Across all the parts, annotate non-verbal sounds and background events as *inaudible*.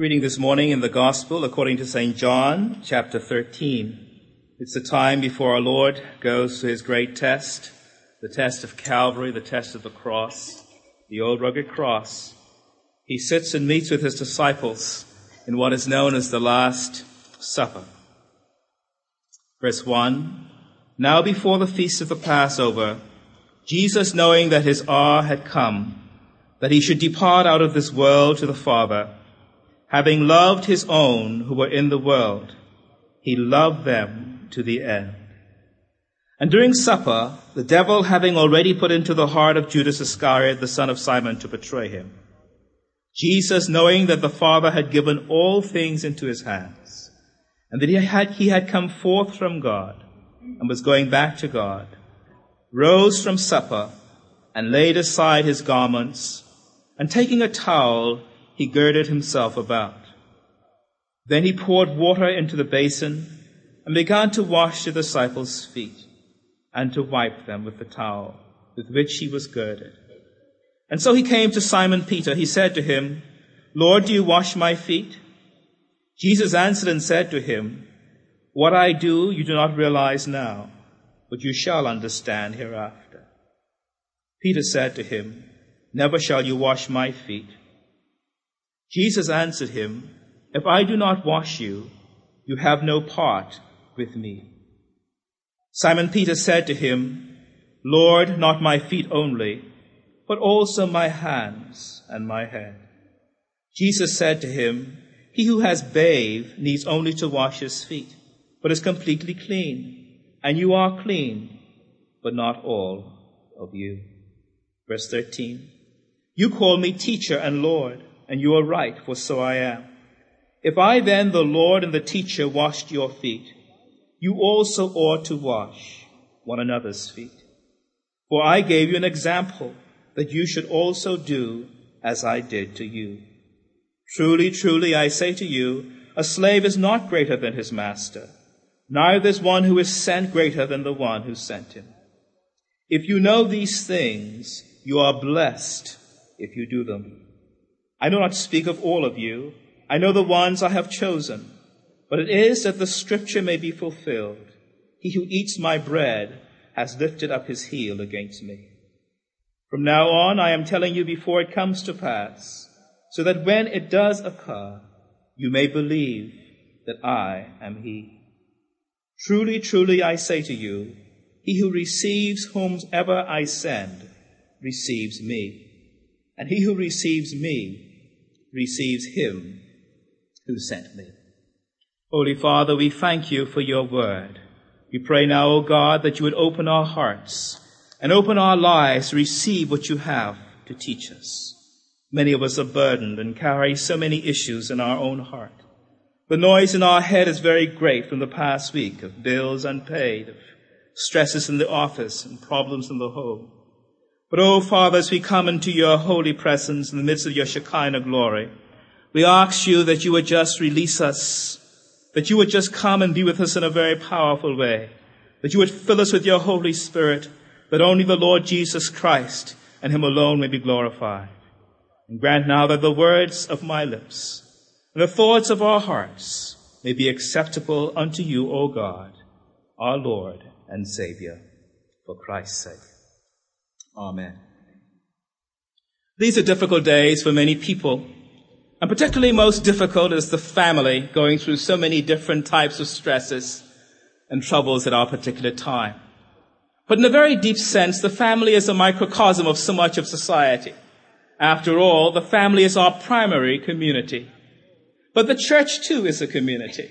Reading this morning in the Gospel according to St. John, chapter 13. It's the time before our Lord goes to his great test, the test of Calvary, the test of the cross, the old rugged cross. He sits and meets with his disciples in what is known as the Last Supper. Verse 1 Now before the feast of the Passover, Jesus, knowing that his hour had come, that he should depart out of this world to the Father, having loved his own who were in the world, he loved them to the end. And during supper, the devil having already put into the heart of Judas Iscariot, the son of Simon, to betray him, Jesus, knowing that the Father had given all things into his hands, and that he had, he had come forth from God and was going back to God, rose from supper and laid aside his garments, and taking a towel, he girded himself about. Then he poured water into the basin and began to wash the disciples' feet and to wipe them with the towel with which he was girded. And so he came to Simon Peter. He said to him, Lord, do you wash my feet? Jesus answered and said to him, What I do you do not realize now, but you shall understand hereafter. Peter said to him, Never shall you wash my feet. Jesus answered him, If I do not wash you, you have no part with me. Simon Peter said to him, Lord, not my feet only, but also my hands and my head. Jesus said to him, He who has bathed needs only to wash his feet, but is completely clean, and you are clean, but not all of you. Verse 13. You call me teacher and Lord and you are right, for so I am. If I then, the Lord and the teacher, washed your feet, you also ought to wash one another's feet. For I gave you an example that you should also do as I did to you. Truly, truly, I say to you, a slave is not greater than his master, neither is one who is sent greater than the one who sent him. If you know these things, you are blessed if you do them. I do not speak of all of you. I know the ones I have chosen. But it is that the scripture may be fulfilled. He who eats my bread has lifted up his heel against me. From now on, I am telling you before it comes to pass, so that when it does occur, you may believe that I am he. Truly, truly, I say to you, he who receives whomsoever I send receives me, and he who receives me receives him who sent me. Holy Father, we thank you for your word. We pray now, O God, that you would open our hearts and open our lives to receive what you have to teach us. Many of us are burdened and carry so many issues in our own heart. The noise in our head is very great from the past week of bills unpaid, of stresses in the office and problems in the home. But, oh Father, as we come into your holy presence in the midst of your Shekinah glory, we ask you that you would just release us, that you would just come and be with us in a very powerful way, that you would fill us with your Holy Spirit, that only the Lord Jesus Christ and Him alone may be glorified. And grant now that the words of my lips and the thoughts of our hearts may be acceptable unto you, O God, our Lord and Savior, for Christ's sake. Amen. These are difficult days for many people. And particularly most difficult is the family going through so many different types of stresses and troubles at our particular time. But in a very deep sense, the family is a microcosm of so much of society. After all, the family is our primary community. But the church too is a community.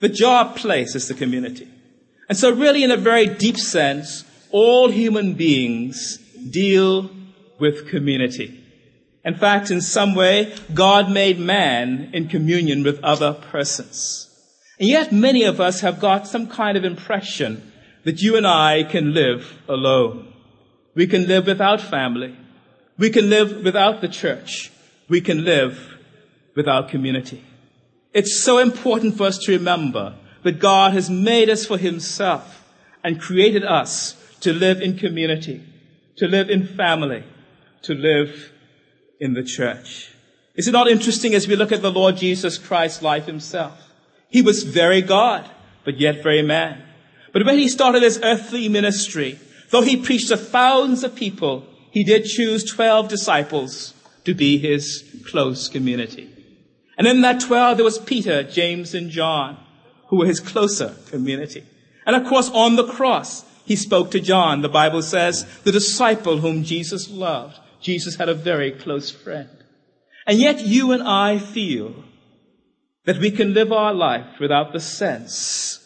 The job place is the community. And so really in a very deep sense, all human beings deal with community. In fact, in some way, God made man in communion with other persons. And yet many of us have got some kind of impression that you and I can live alone. We can live without family. We can live without the church. We can live without community. It's so important for us to remember that God has made us for himself and created us to live in community, to live in family, to live in the church. Is it not interesting as we look at the Lord Jesus Christ's life himself? He was very God, but yet very man. But when he started his earthly ministry, though he preached to thousands of people, he did choose 12 disciples to be his close community. And in that 12, there was Peter, James, and John, who were his closer community. And of course, on the cross, he spoke to John. The Bible says, the disciple whom Jesus loved. Jesus had a very close friend. And yet you and I feel that we can live our life without the sense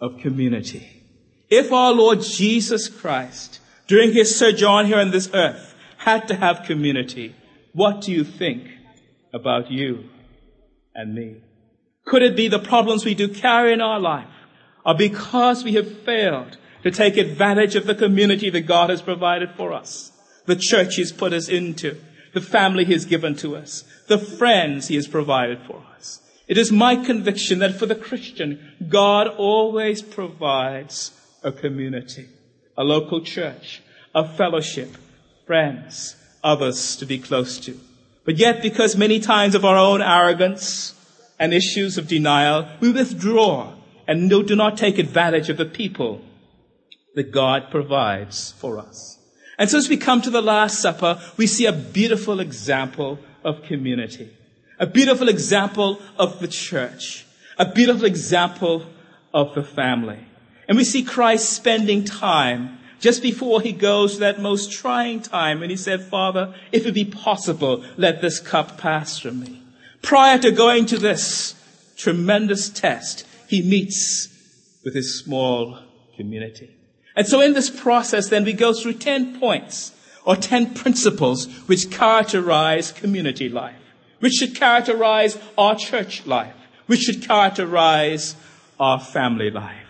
of community. If our Lord Jesus Christ, during his sojourn here on this earth, had to have community, what do you think about you and me? Could it be the problems we do carry in our life are because we have failed to take advantage of the community that God has provided for us, the church He's put us into, the family He has given to us, the friends He has provided for us. It is my conviction that for the Christian, God always provides a community, a local church, a fellowship, friends, others to be close to. But yet, because many times of our own arrogance and issues of denial, we withdraw and do not take advantage of the people that God provides for us. And so as we come to the Last Supper, we see a beautiful example of community, a beautiful example of the church, a beautiful example of the family. And we see Christ spending time just before he goes to that most trying time and he said, Father, if it be possible, let this cup pass from me. Prior to going to this tremendous test, he meets with his small community. And so in this process, then we go through 10 points or 10 principles which characterize community life, which should characterize our church life, which should characterize our family life,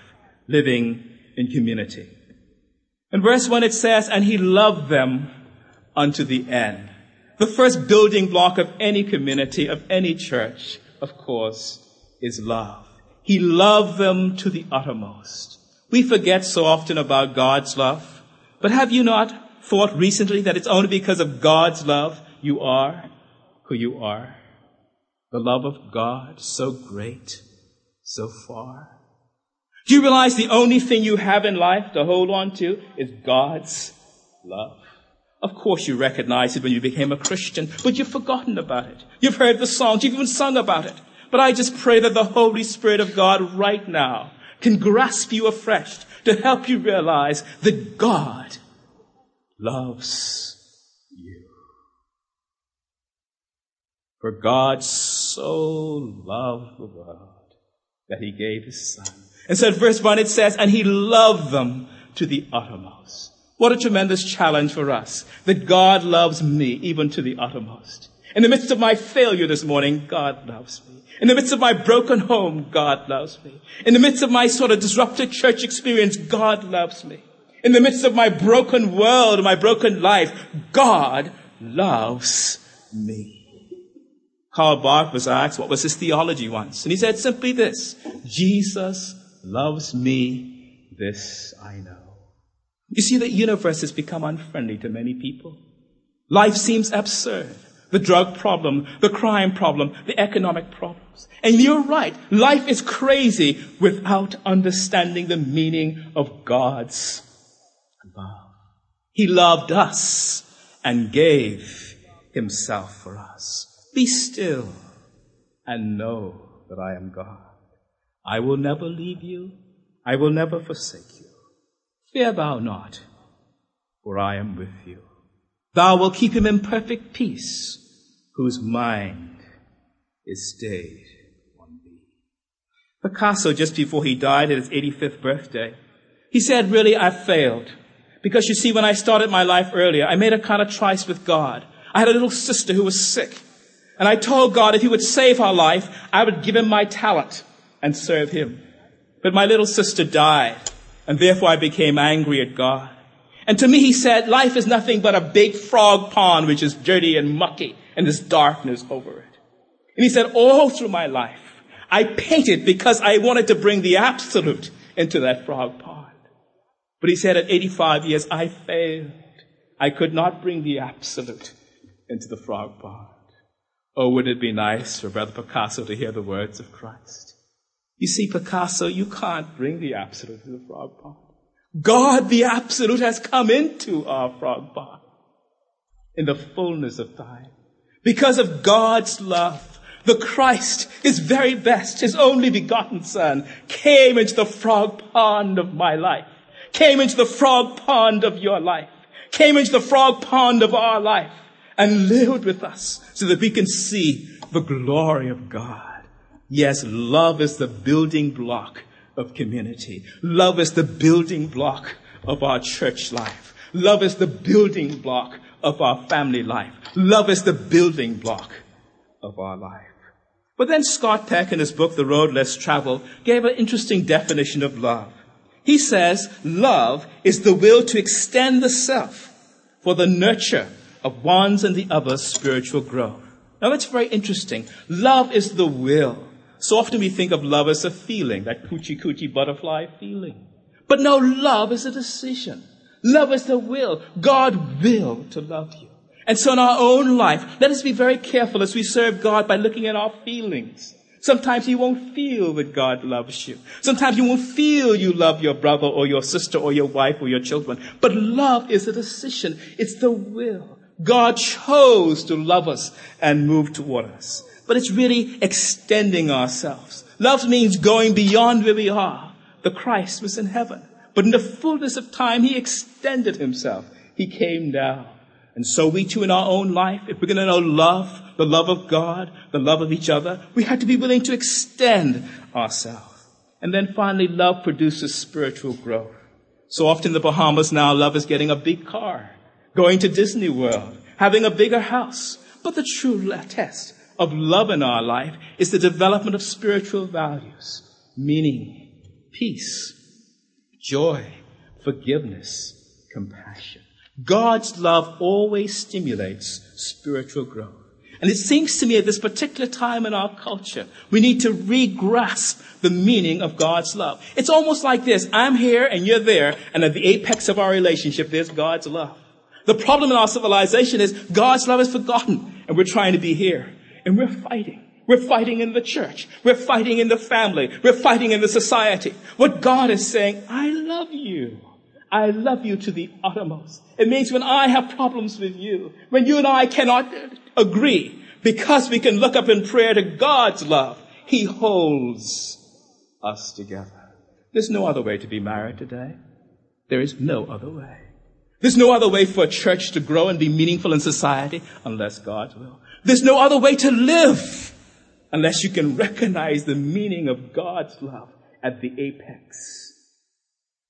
living in community. In verse 1 it says, and he loved them unto the end. The first building block of any community, of any church, of course, is love. He loved them to the uttermost. We forget so often about God's love. But have you not thought recently that it's only because of God's love you are who you are? The love of God, so great, so far. Do you realize the only thing you have in life to hold on to is God's love? Of course you recognize it when you became a Christian, but you've forgotten about it. You've heard the songs, you've even sung about it. But I just pray that the Holy Spirit of God right now can grasp you afresh to help you realize that God loves you. For God so loved the world that he gave his son. And so in verse 1 it says, and he loved them to the uttermost. What a tremendous challenge for us that God loves me even to the uttermost. In the midst of my failure this morning, God loves me. In the midst of my broken home, God loves me. In the midst of my sort of disrupted church experience, God loves me. In the midst of my broken world, my broken life, God loves me. Karl Barth was asked what was his theology once, and he said simply this, Jesus loves me, this I know. You see, the universe has become unfriendly to many people. Life seems absurd the drug problem, the crime problem, the economic problems. And you're right. Life is crazy without understanding the meaning of God's love. He loved us and gave himself for us. Be still and know that I am God. I will never leave you. I will never forsake you. Fear thou not, for I am with you. Thou wilt keep him in perfect peace whose mind is stayed on thee. Picasso, just before he died at his 85th birthday, he said, really, I failed. Because you see, when I started my life earlier, I made a kind of choice with God. I had a little sister who was sick. And I told God if he would save her life, I would give him my talent and serve him. But my little sister died, and therefore I became angry at God. And to me, he said, life is nothing but a big frog pond which is dirty and mucky and this darkness over it. And he said, all through my life, I painted because I wanted to bring the absolute into that frog pond. But he said at 85 years, I failed. I could not bring the absolute into the frog pond. Oh, would it be nice for Brother Picasso to hear the words of Christ? You see, Picasso, you can't bring the absolute to the frog pond. God, the absolute, has come into our frog pond in the fullness of time. Because of God's love, the Christ, His very best, His only begotten Son, came into the frog pond of my life, came into the frog pond of your life, came into the frog pond of our life, and lived with us so that we can see the glory of God. Yes, love is the building block of community. Love is the building block of our church life. Love is the building block of our family life. Love is the building block of our life. But then Scott Peck in his book, The Road Less Traveled, gave an interesting definition of love. He says, love is the will to extend the self for the nurture of one's and the other's spiritual growth. Now that's very interesting. Love is the will. So often we think of love as a feeling, that coochie coochie butterfly feeling. But no, love is a decision. Love is the will. God will to love you. And so in our own life, let us be very careful as we serve God by looking at our feelings. Sometimes you won't feel that God loves you. Sometimes you won't feel you love your brother or your sister or your wife or your children. But love is a decision. It's the will. God chose to love us and move toward us. But it's really extending ourselves. Love means going beyond where we are. The Christ was in heaven. But in the fullness of time, He extended Himself. He came down. And so we too in our own life, if we're going to know love, the love of God, the love of each other, we have to be willing to extend ourselves. And then finally, love produces spiritual growth. So often in the Bahamas now, love is getting a big car, going to Disney World, having a bigger house. But the true test of love in our life is the development of spiritual values, meaning, peace, joy, forgiveness, compassion. God's love always stimulates spiritual growth. And it seems to me at this particular time in our culture, we need to re-grasp the meaning of God's love. It's almost like this. I'm here and you're there, and at the apex of our relationship, there's God's love. The problem in our civilization is God's love is forgotten, and we're trying to be here, and we're fighting. We're fighting in the church. We're fighting in the family. We're fighting in the society. What God is saying, I love you. I love you to the uttermost. It means when I have problems with you, when you and I cannot agree, because we can look up in prayer to God's love, He holds us together. There's no other way to be married today. There is no other way. There's no other way for a church to grow and be meaningful in society unless God's will. There's no other way to live unless you can recognize the meaning of God's love at the apex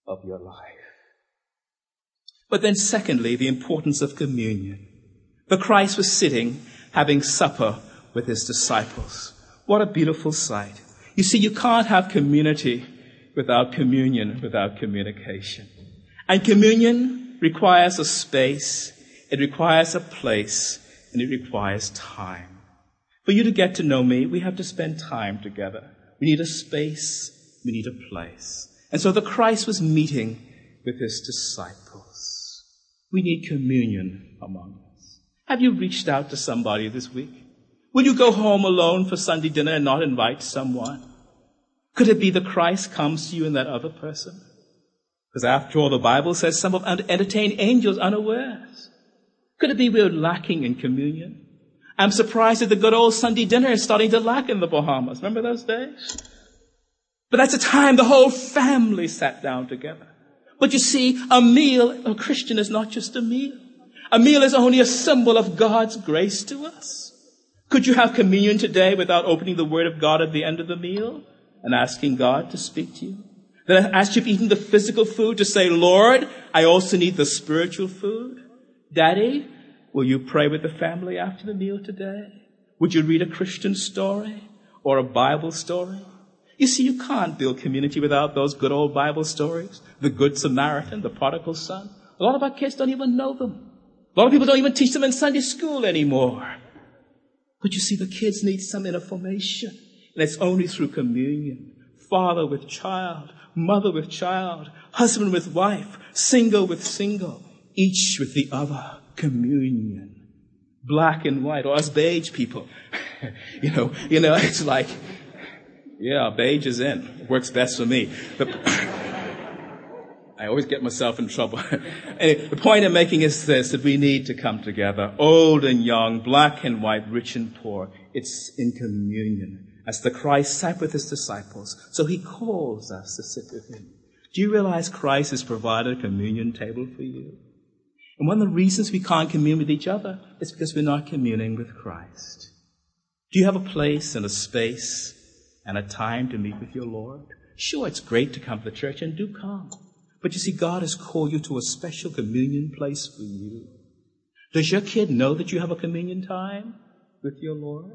of your life. But then secondly, the importance of communion. The Christ was sitting having supper with his disciples. What a beautiful sight. You see, you can't have community without communion, without communication. And communion requires a space, it requires a place, and it requires time. For you to get to know me, we have to spend time together. We need a space, we need a place. And so the Christ was meeting with his disciples. We need communion among us. Have you reached out to somebody this week? Will you go home alone for Sunday dinner and not invite someone? Could it be the Christ comes to you in that other person? Because after all, the Bible says some have entertained angels unawares. Could it be we're lacking in communion? I'm surprised that the good old Sunday dinner is starting to lack in the Bahamas. Remember those days? But that's a time the whole family sat down together. But you see, a meal, a Christian is not just a meal. A meal is only a symbol of God's grace to us. Could you have communion today without opening the Word of God at the end of the meal and asking God to speak to you? Then as you've eaten the physical food to say, Lord, I also need the spiritual food. Daddy, will you pray with the family after the meal today? Would you read a Christian story or a Bible story? You see, you can't build community without those good old Bible stories. The Good Samaritan, the prodigal son. A lot of our kids don't even know them. A lot of people don't even teach them in Sunday school anymore. But you see, the kids need some information. And it's only through communion. Father with child, mother with child, husband with wife, single with single, each with the other. Communion. black and white, or us beige people. *laughs* you know, you know, it's like, yeah, beige is in. Works best for me. But *coughs* I always get myself in trouble. *laughs* anyway, the point I'm making is this, that we need to come together, old and young, black and white, rich and poor. It's in communion. As the Christ sat with his disciples, so he calls us to sit with him. Do you realize Christ has provided a communion table for you? And one of the reasons we can't commune with each other is because we're not communing with Christ. Do you have a place and a space and a time to meet with your Lord? Sure, it's great to come to the church and do come. But you see, God has called you to a special communion place for you. Does your kid know that you have a communion time with your Lord?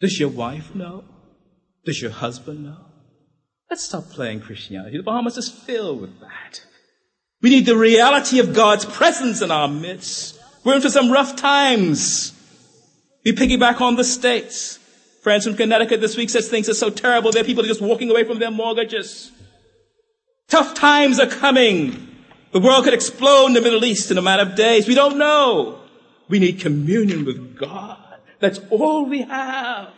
Does your wife know? Does your husband know? Let's stop playing Christianity. The Bahamas is filled with that. We need the reality of God's presence in our midst. We're into some rough times. We piggyback on the states. Friends from Connecticut this week says things are so terrible that people are just walking away from their mortgages. Tough times are coming. The world could explode in the Middle East in a matter of days. We don't know. We need communion with God. That's all we have.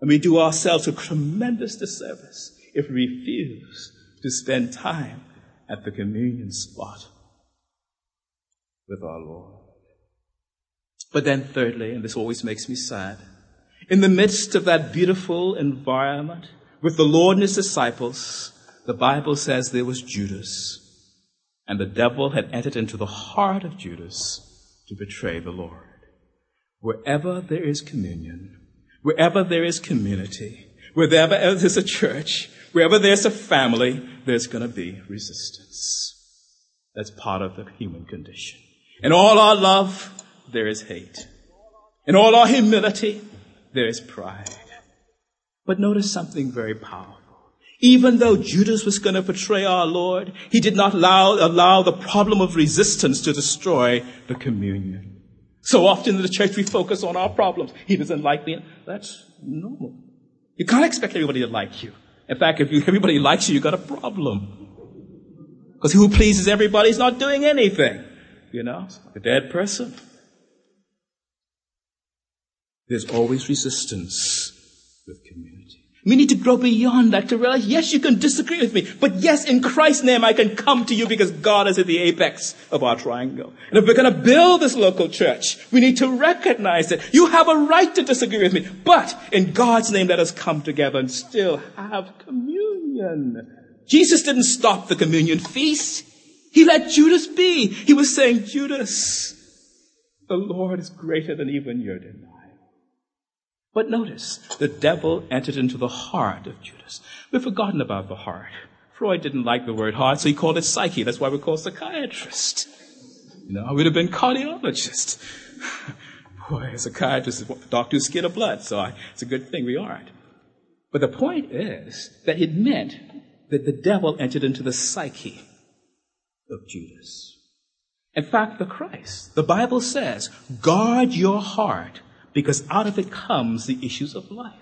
And we do ourselves a tremendous disservice if we refuse to spend time at the communion spot with our Lord. But then thirdly, and this always makes me sad, in the midst of that beautiful environment with the Lord and his disciples, the Bible says there was Judas. And the devil had entered into the heart of Judas to betray the Lord. Wherever there is communion, wherever there is community, wherever there's a church, wherever there's a family, there's going to be resistance. That's part of the human condition. In all our love, there is hate. In all our humility, there is pride. But notice something very powerful. Even though Judas was going to betray our Lord, he did not allow, allow the problem of resistance to destroy the communion. So often in the church we focus on our problems. He doesn't like me. That's normal. You can't expect everybody to like you. In fact, if, everybody likes you, you've got a problem. Because who pleases everybody is not doing anything. You know, It's like a dead person. There's always resistance with community. We need to grow beyond that to realize, yes, you can disagree with me, but yes, in Christ's name, I can come to you because God is at the apex of our triangle. And if we're going to build this local church, we need to recognize that you have a right to disagree with me, but in God's name, let us come together and still have communion. Jesus didn't stop the communion feast. He let Judas be. He was saying, Judas, the Lord is greater than even your denial. But notice, the devil entered into the heart of Judas. We've forgotten about the heart. Freud didn't like the word heart, so he called it psyche. That's why we call psychiatrist. You know, I would have been cardiologist. *laughs* Boy, a psychiatrist, a doctor who's scared of blood, so I, it's a good thing we aren't. But the point is that it meant that the devil entered into the psyche of Judas. In fact, the Christ, the Bible says, guard your heart because out of it comes the issues of life.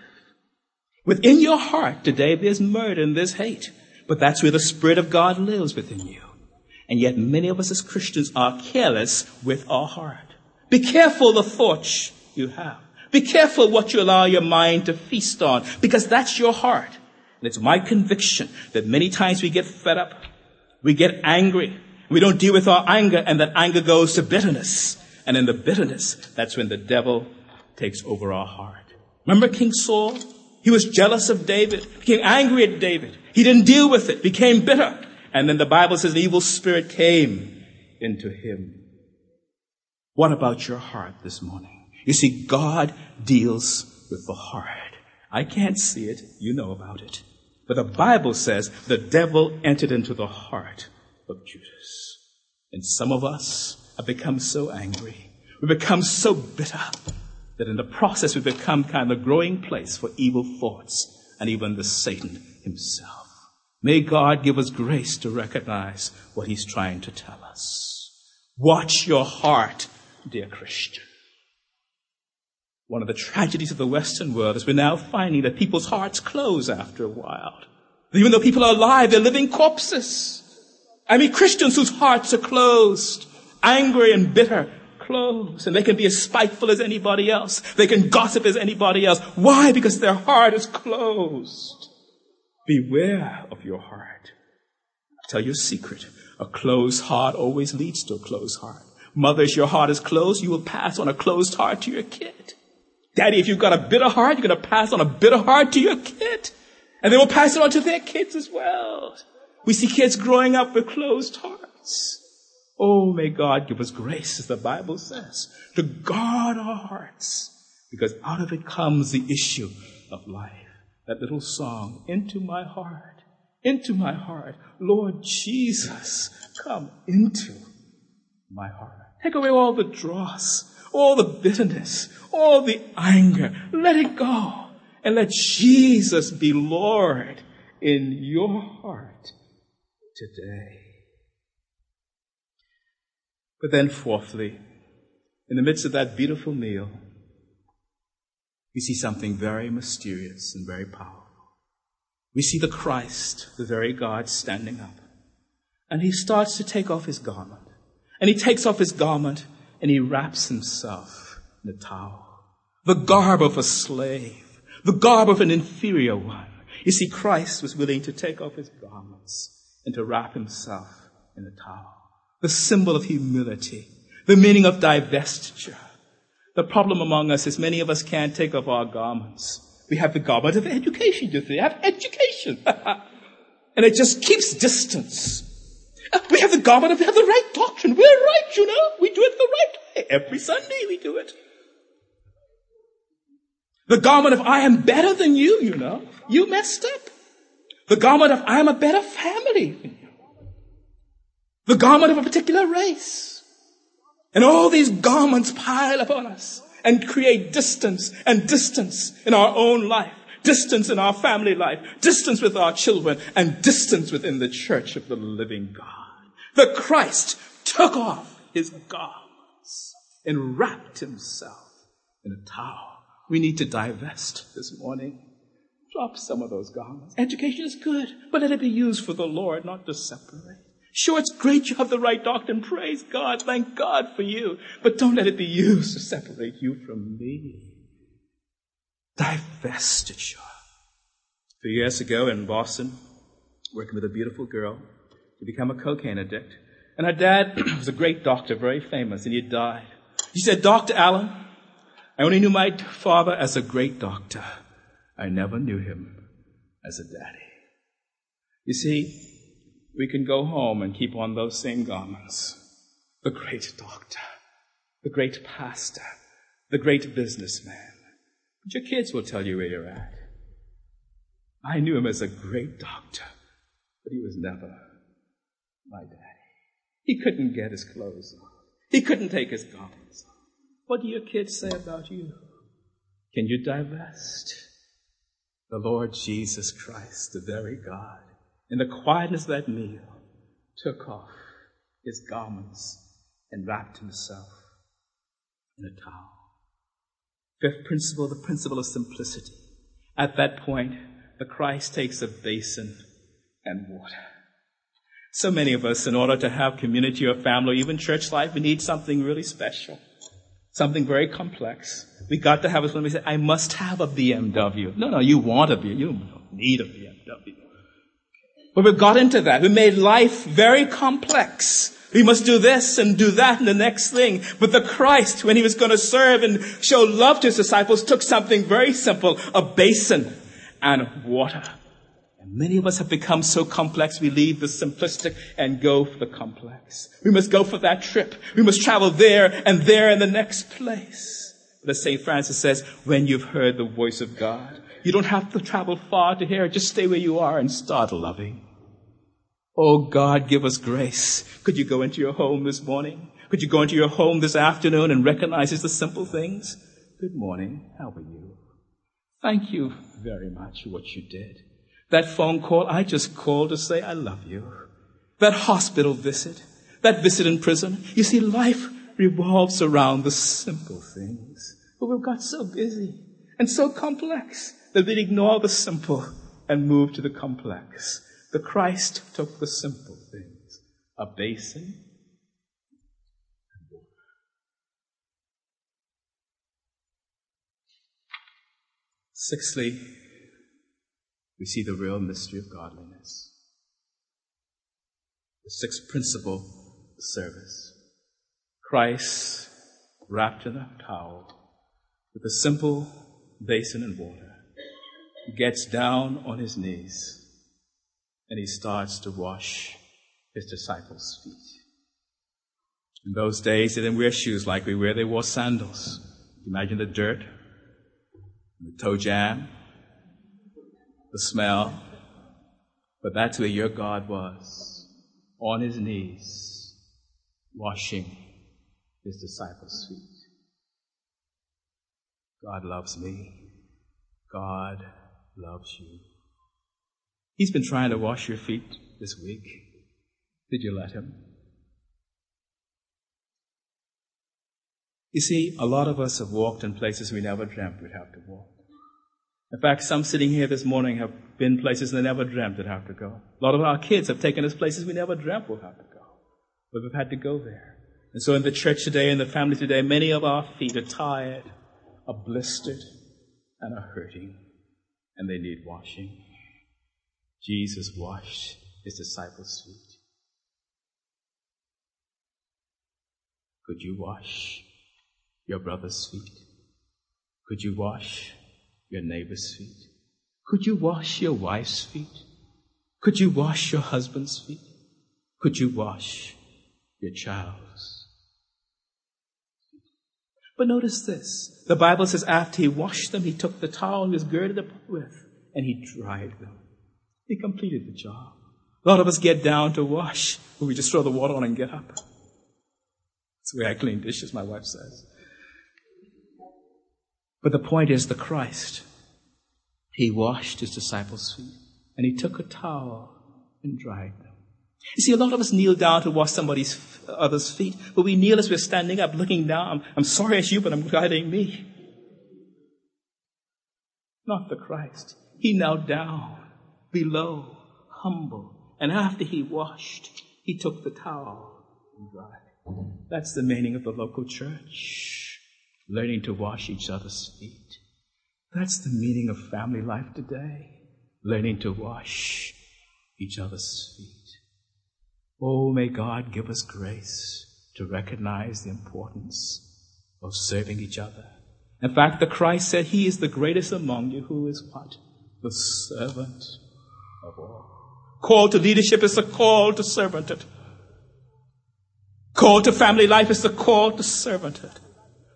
Within your heart today, there's murder and there's hate, but that's where the Spirit of God lives within you. And yet many of us as Christians are careless with our heart. Be careful the thoughts you have. Be careful what you allow your mind to feast on, because that's your heart. And it's my conviction that many times we get fed up, we get angry, we don't deal with our anger, and that anger goes to bitterness. And in the bitterness, that's when the devil takes over our heart. Remember King Saul? He was jealous of David, became angry at David. He didn't deal with it, became bitter. And then the Bible says an evil spirit came into him. What about your heart this morning? You see, God deals with the heart. I can't see it. You know about it. But the Bible says the devil entered into the heart of Judas. And some of us have become so angry. We become so bitter that in the process we become kind of a growing place for evil thoughts and even the Satan himself. May God give us grace to recognize what he's trying to tell us. Watch your heart, dear Christian. One of the tragedies of the Western world is we're now finding that people's hearts close after a while. Even though people are alive, they're living corpses. I mean Christians whose hearts are closed, angry and bitter clothes and they can be as spiteful as anybody else. They can gossip as anybody else. Why? Because their heart is closed. Beware of your heart. I'll tell you a secret. A closed heart always leads to a closed heart. Mother, if your heart is closed, you will pass on a closed heart to your kid. Daddy, if you've got a bitter heart, you're going to pass on a bitter heart to your kid. And they will pass it on to their kids as well. We see kids growing up with closed hearts. Oh, may God give us grace, as the Bible says, to guard our hearts, because out of it comes the issue of life. That little song, into my heart, into my heart, Lord Jesus, come into my heart. Take away all the dross, all the bitterness, all the anger. Let it go. And let Jesus be Lord in your heart today. But then, fourthly, in the midst of that beautiful meal, we see something very mysterious and very powerful. We see the Christ, the very God, standing up. And he starts to take off his garment. And he takes off his garment and he wraps himself in a towel. The garb of a slave. The garb of an inferior one. You see, Christ was willing to take off his garments and to wrap himself in a towel. The symbol of humility. The meaning of divestiture. The problem among us is many of us can't take off our garments. We have the garment of education, you see. have education. *laughs* and it just keeps distance. We have the garment of, we have the right doctrine. We're right, you know. We do it the right way. Every Sunday we do it. The garment of I am better than you, you know. You messed up. The garment of I am a better family. The garment of a particular race. And all these garments pile upon us and create distance and distance in our own life, distance in our family life, distance with our children, and distance within the church of the living God. The Christ took off his garments and wrapped himself in a towel. We need to divest this morning. Drop some of those garments. Education is good, but let it be used for the Lord, not to separate. Sure, it's great you have the right doctrine. Praise God. Thank God for you. But don't let it be used to separate you from me. Divestiture. A few years ago in Boston, working with a beautiful girl, he became a cocaine addict. And her dad *clears throat* was a great doctor, very famous, and he died. He said, Dr. Allen, I only knew my father as a great doctor. I never knew him as a daddy. You see, we can go home and keep on those same garments. The great doctor, the great pastor, the great businessman. But your kids will tell you where you're at. I knew him as a great doctor, but he was never my daddy. He couldn't get his clothes off. He couldn't take his garments off. What do your kids say about you? Can you divest? The Lord Jesus Christ, the very God, in the quietness of that meal, took off his garments and wrapped himself in a towel. Fifth principle, the principle of simplicity. At that point, the Christ takes a basin and water. So many of us, in order to have community or family or even church life, we need something really special something very complex. We got to have it when we say, I must have a BMW. No, no, you want a BMW. You don't need a BMW. But we've got into that. We made life very complex. We must do this and do that and the next thing. But the Christ, when he was going to serve and show love to his disciples, took something very simple, a basin and water. And many of us have become so complex, we leave the simplistic and go for the complex. We must go for that trip. We must travel there and there in the next place. But as St. Francis says, when you've heard the voice of God, you don't have to travel far to hear it. Just stay where you are and start loving. Oh God, give us grace. Could you go into your home this morning? Could you go into your home this afternoon and recognize the simple things? Good morning. How are you? Thank you very much for what you did. That phone call, I just called to say I love you. That hospital visit, that visit in prison. You see, life revolves around the simple things. But we've got so busy and so complex that they'd ignore the simple and move to the complex. The Christ took the simple things, a basin and water. Sixthly, we see the real mystery of godliness. The sixth principle, service. Christ wrapped in a towel with a simple basin and water gets down on his knees and he starts to wash his disciples' feet. In those days, they didn't wear shoes like we wear, they wore sandals. Imagine the dirt, the toe jam, the smell. But that's where your God was, on his knees, washing his disciples' feet. God loves me. God loves you. He's been trying to wash your feet this week. Did you let him? You see, a lot of us have walked in places we never dreamt we'd have to walk. In fact, some sitting here this morning have been places they never dreamt they'd have to go. A lot of our kids have taken us places we never dreamt we'll have to go. But we've had to go there. And so in the church today, in the family today, many of our feet are tired, are blistered, and are hurting, and they need washing. Jesus washed his disciples' feet. Could you wash your brother's feet? Could you wash your neighbor's feet? Could you wash your wife's feet? Could you wash your husband's feet? Could you wash your child's? But notice this. The Bible says after he washed them, he took the towel he was girded up with and he dried them. He completed the job. A lot of us get down to wash, but we just throw the water on and get up. That's the way I clean dishes, my wife says. But the point is the Christ. He washed his disciples' feet and he took a towel and dried them. You see, a lot of us kneel down to wash somebody's other's feet, but we kneel as we're standing up, looking down. I'm, I'm sorry as you, but I'm guiding me. Not the Christ. He knelt down, below, humble, and after he washed, he took the towel and dried. That's the meaning of the local church learning to wash each other's feet. That's the meaning of family life today. Learning to wash each other's feet. Oh, may God give us grace to recognize the importance of serving each other. In fact, the Christ said he is the greatest among you who is what? The servant of all. Call to leadership is the call to servanthood. Call to family life is the call to servanthood.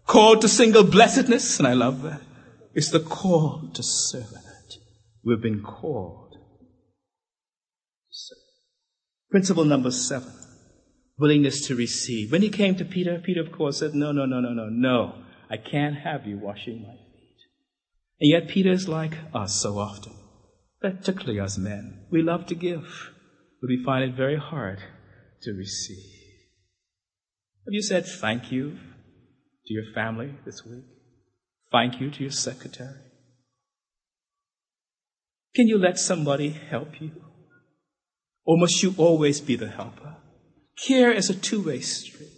Call to single blessedness, and I love that, is the call to servanthood. We've been called to serve. Principle number seven. Willingness to receive. When he came to Peter, Peter of course said, no, no, no, no, no, no. I can't have you washing my feet. And yet Peter is like us so often. Particularly us men. We love to give, but we find it very hard to receive. Have you said thank you to your family this week? Thank you to your secretary? Can you let somebody help you? Or must you always be the helper? Care is a two-way street.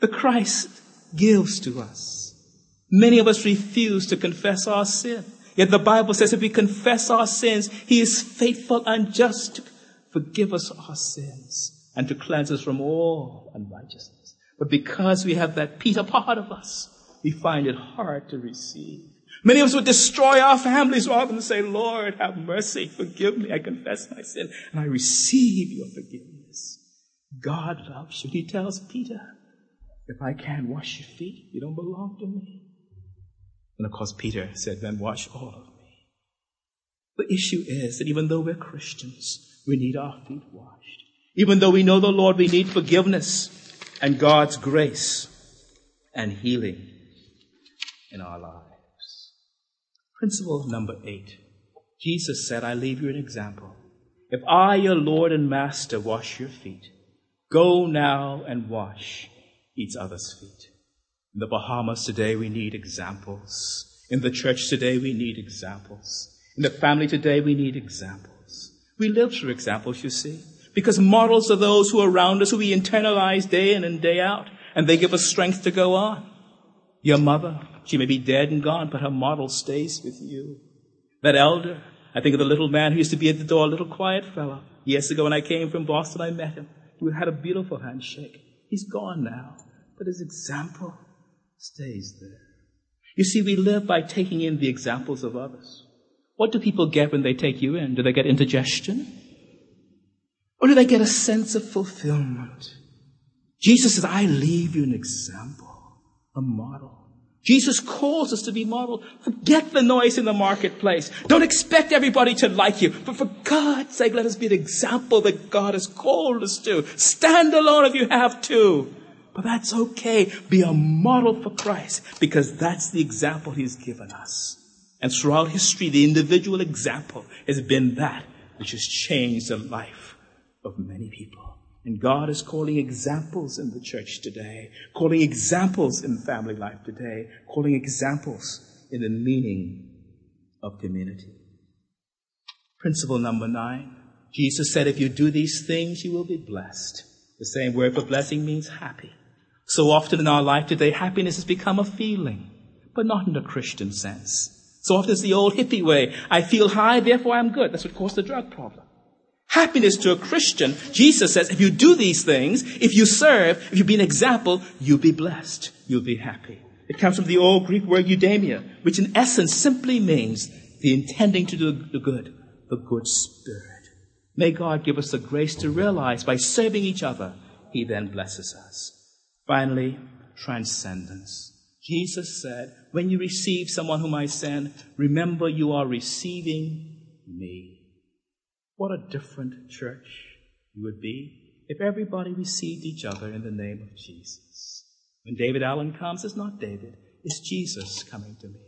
The Christ gives to us. Many of us refuse to confess our sin. Yet the Bible says if we confess our sins, He is faithful and just to forgive us our sins and to cleanse us from all unrighteousness. But because we have that Peter part of us, we find it hard to receive. Many of us would destroy our families rather than say, Lord, have mercy, forgive me, I confess my sin, and I receive your forgiveness. God loves you. He tells Peter, if I can't wash your feet, you don't belong to me. And of course, Peter said, then wash all of me. The issue is that even though we're Christians, we need our feet washed. Even though we know the Lord, we need forgiveness and God's grace and healing in our lives. Principle number eight. Jesus said, I leave you an example. If I, your Lord and Master, wash your feet, go now and wash each other's feet. In the Bahamas today, we need examples. In the church today, we need examples. In the family today, we need examples. We live through examples, you see. Because models are those who are around us, who we internalize day in and day out, and they give us strength to go on. Your mother, she may be dead and gone, but her model stays with you. That elder, I think of the little man who used to be at the door, a little quiet fellow. Years ago when I came from Boston, I met him. We had a beautiful handshake. He's gone now, but his example stays there. You see, we live by taking in the examples of others. What do people get when they take you in? Do they get indigestion? Or do they get a sense of fulfillment? Jesus says, I leave you an example, a model. Jesus calls us to be model. Forget the noise in the marketplace. Don't expect everybody to like you. But for God's sake, let us be an example that God has called us to. Stand alone if you have to. But that's okay. Be a model for Christ because that's the example He's given us. And throughout history, the individual example has been that which has changed the life of many people. And God is calling examples in the church today, calling examples in family life today, calling examples in the meaning of community. Principle number nine. Jesus said, if you do these things, you will be blessed. The same word for blessing means happy. So often in our life today, happiness has become a feeling, but not in a Christian sense. So often it's the old hippie way. I feel high, therefore I'm good. That's what caused the drug problem. Happiness to a Christian, Jesus says, if you do these things, if you serve, if you be an example, you'll be blessed. You'll be happy. It comes from the old Greek word eudaimonia, which in essence simply means the intending to do the good, the good spirit. May God give us the grace to realize by serving each other, He then blesses us. Finally, transcendence. Jesus said, when you receive someone whom I send, remember you are receiving me. What a different church you would be if everybody received each other in the name of Jesus. When David Allen comes, it's not David, it's Jesus coming to me.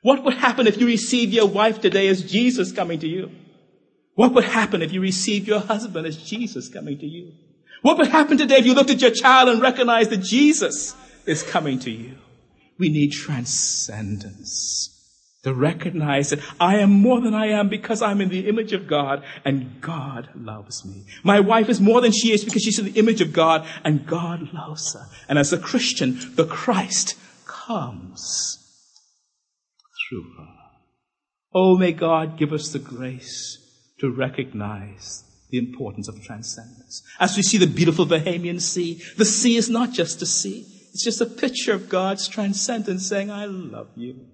What would happen if you received your wife today as Jesus coming to you? What would happen if you received your husband as Jesus coming to you? What would happen today if you looked at your child and recognized that Jesus is coming to you? We need transcendence to recognize that I am more than I am because I'm in the image of God and God loves me. My wife is more than she is because she's in the image of God and God loves her. And as a Christian, the Christ comes through her. Oh, may God give us the grace to recognize the importance of transcendence. As we see the beautiful Bahamian Sea, the sea is not just a sea. It's just a picture of God's transcendence saying, I love you.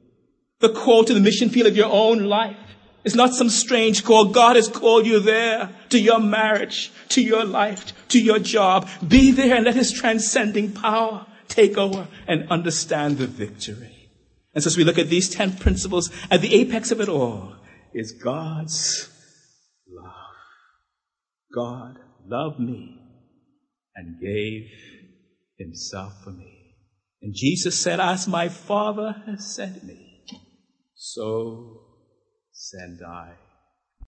The call to the mission field of your own life is not some strange call. God has called you there to your marriage, to your life, to your job. Be there and let His transcending power take over and understand the victory. And so as we look at these 10 principles, at the apex of it all is God's love. God loved me and gave himself for me. And Jesus said, as my Father has sent me, so send I.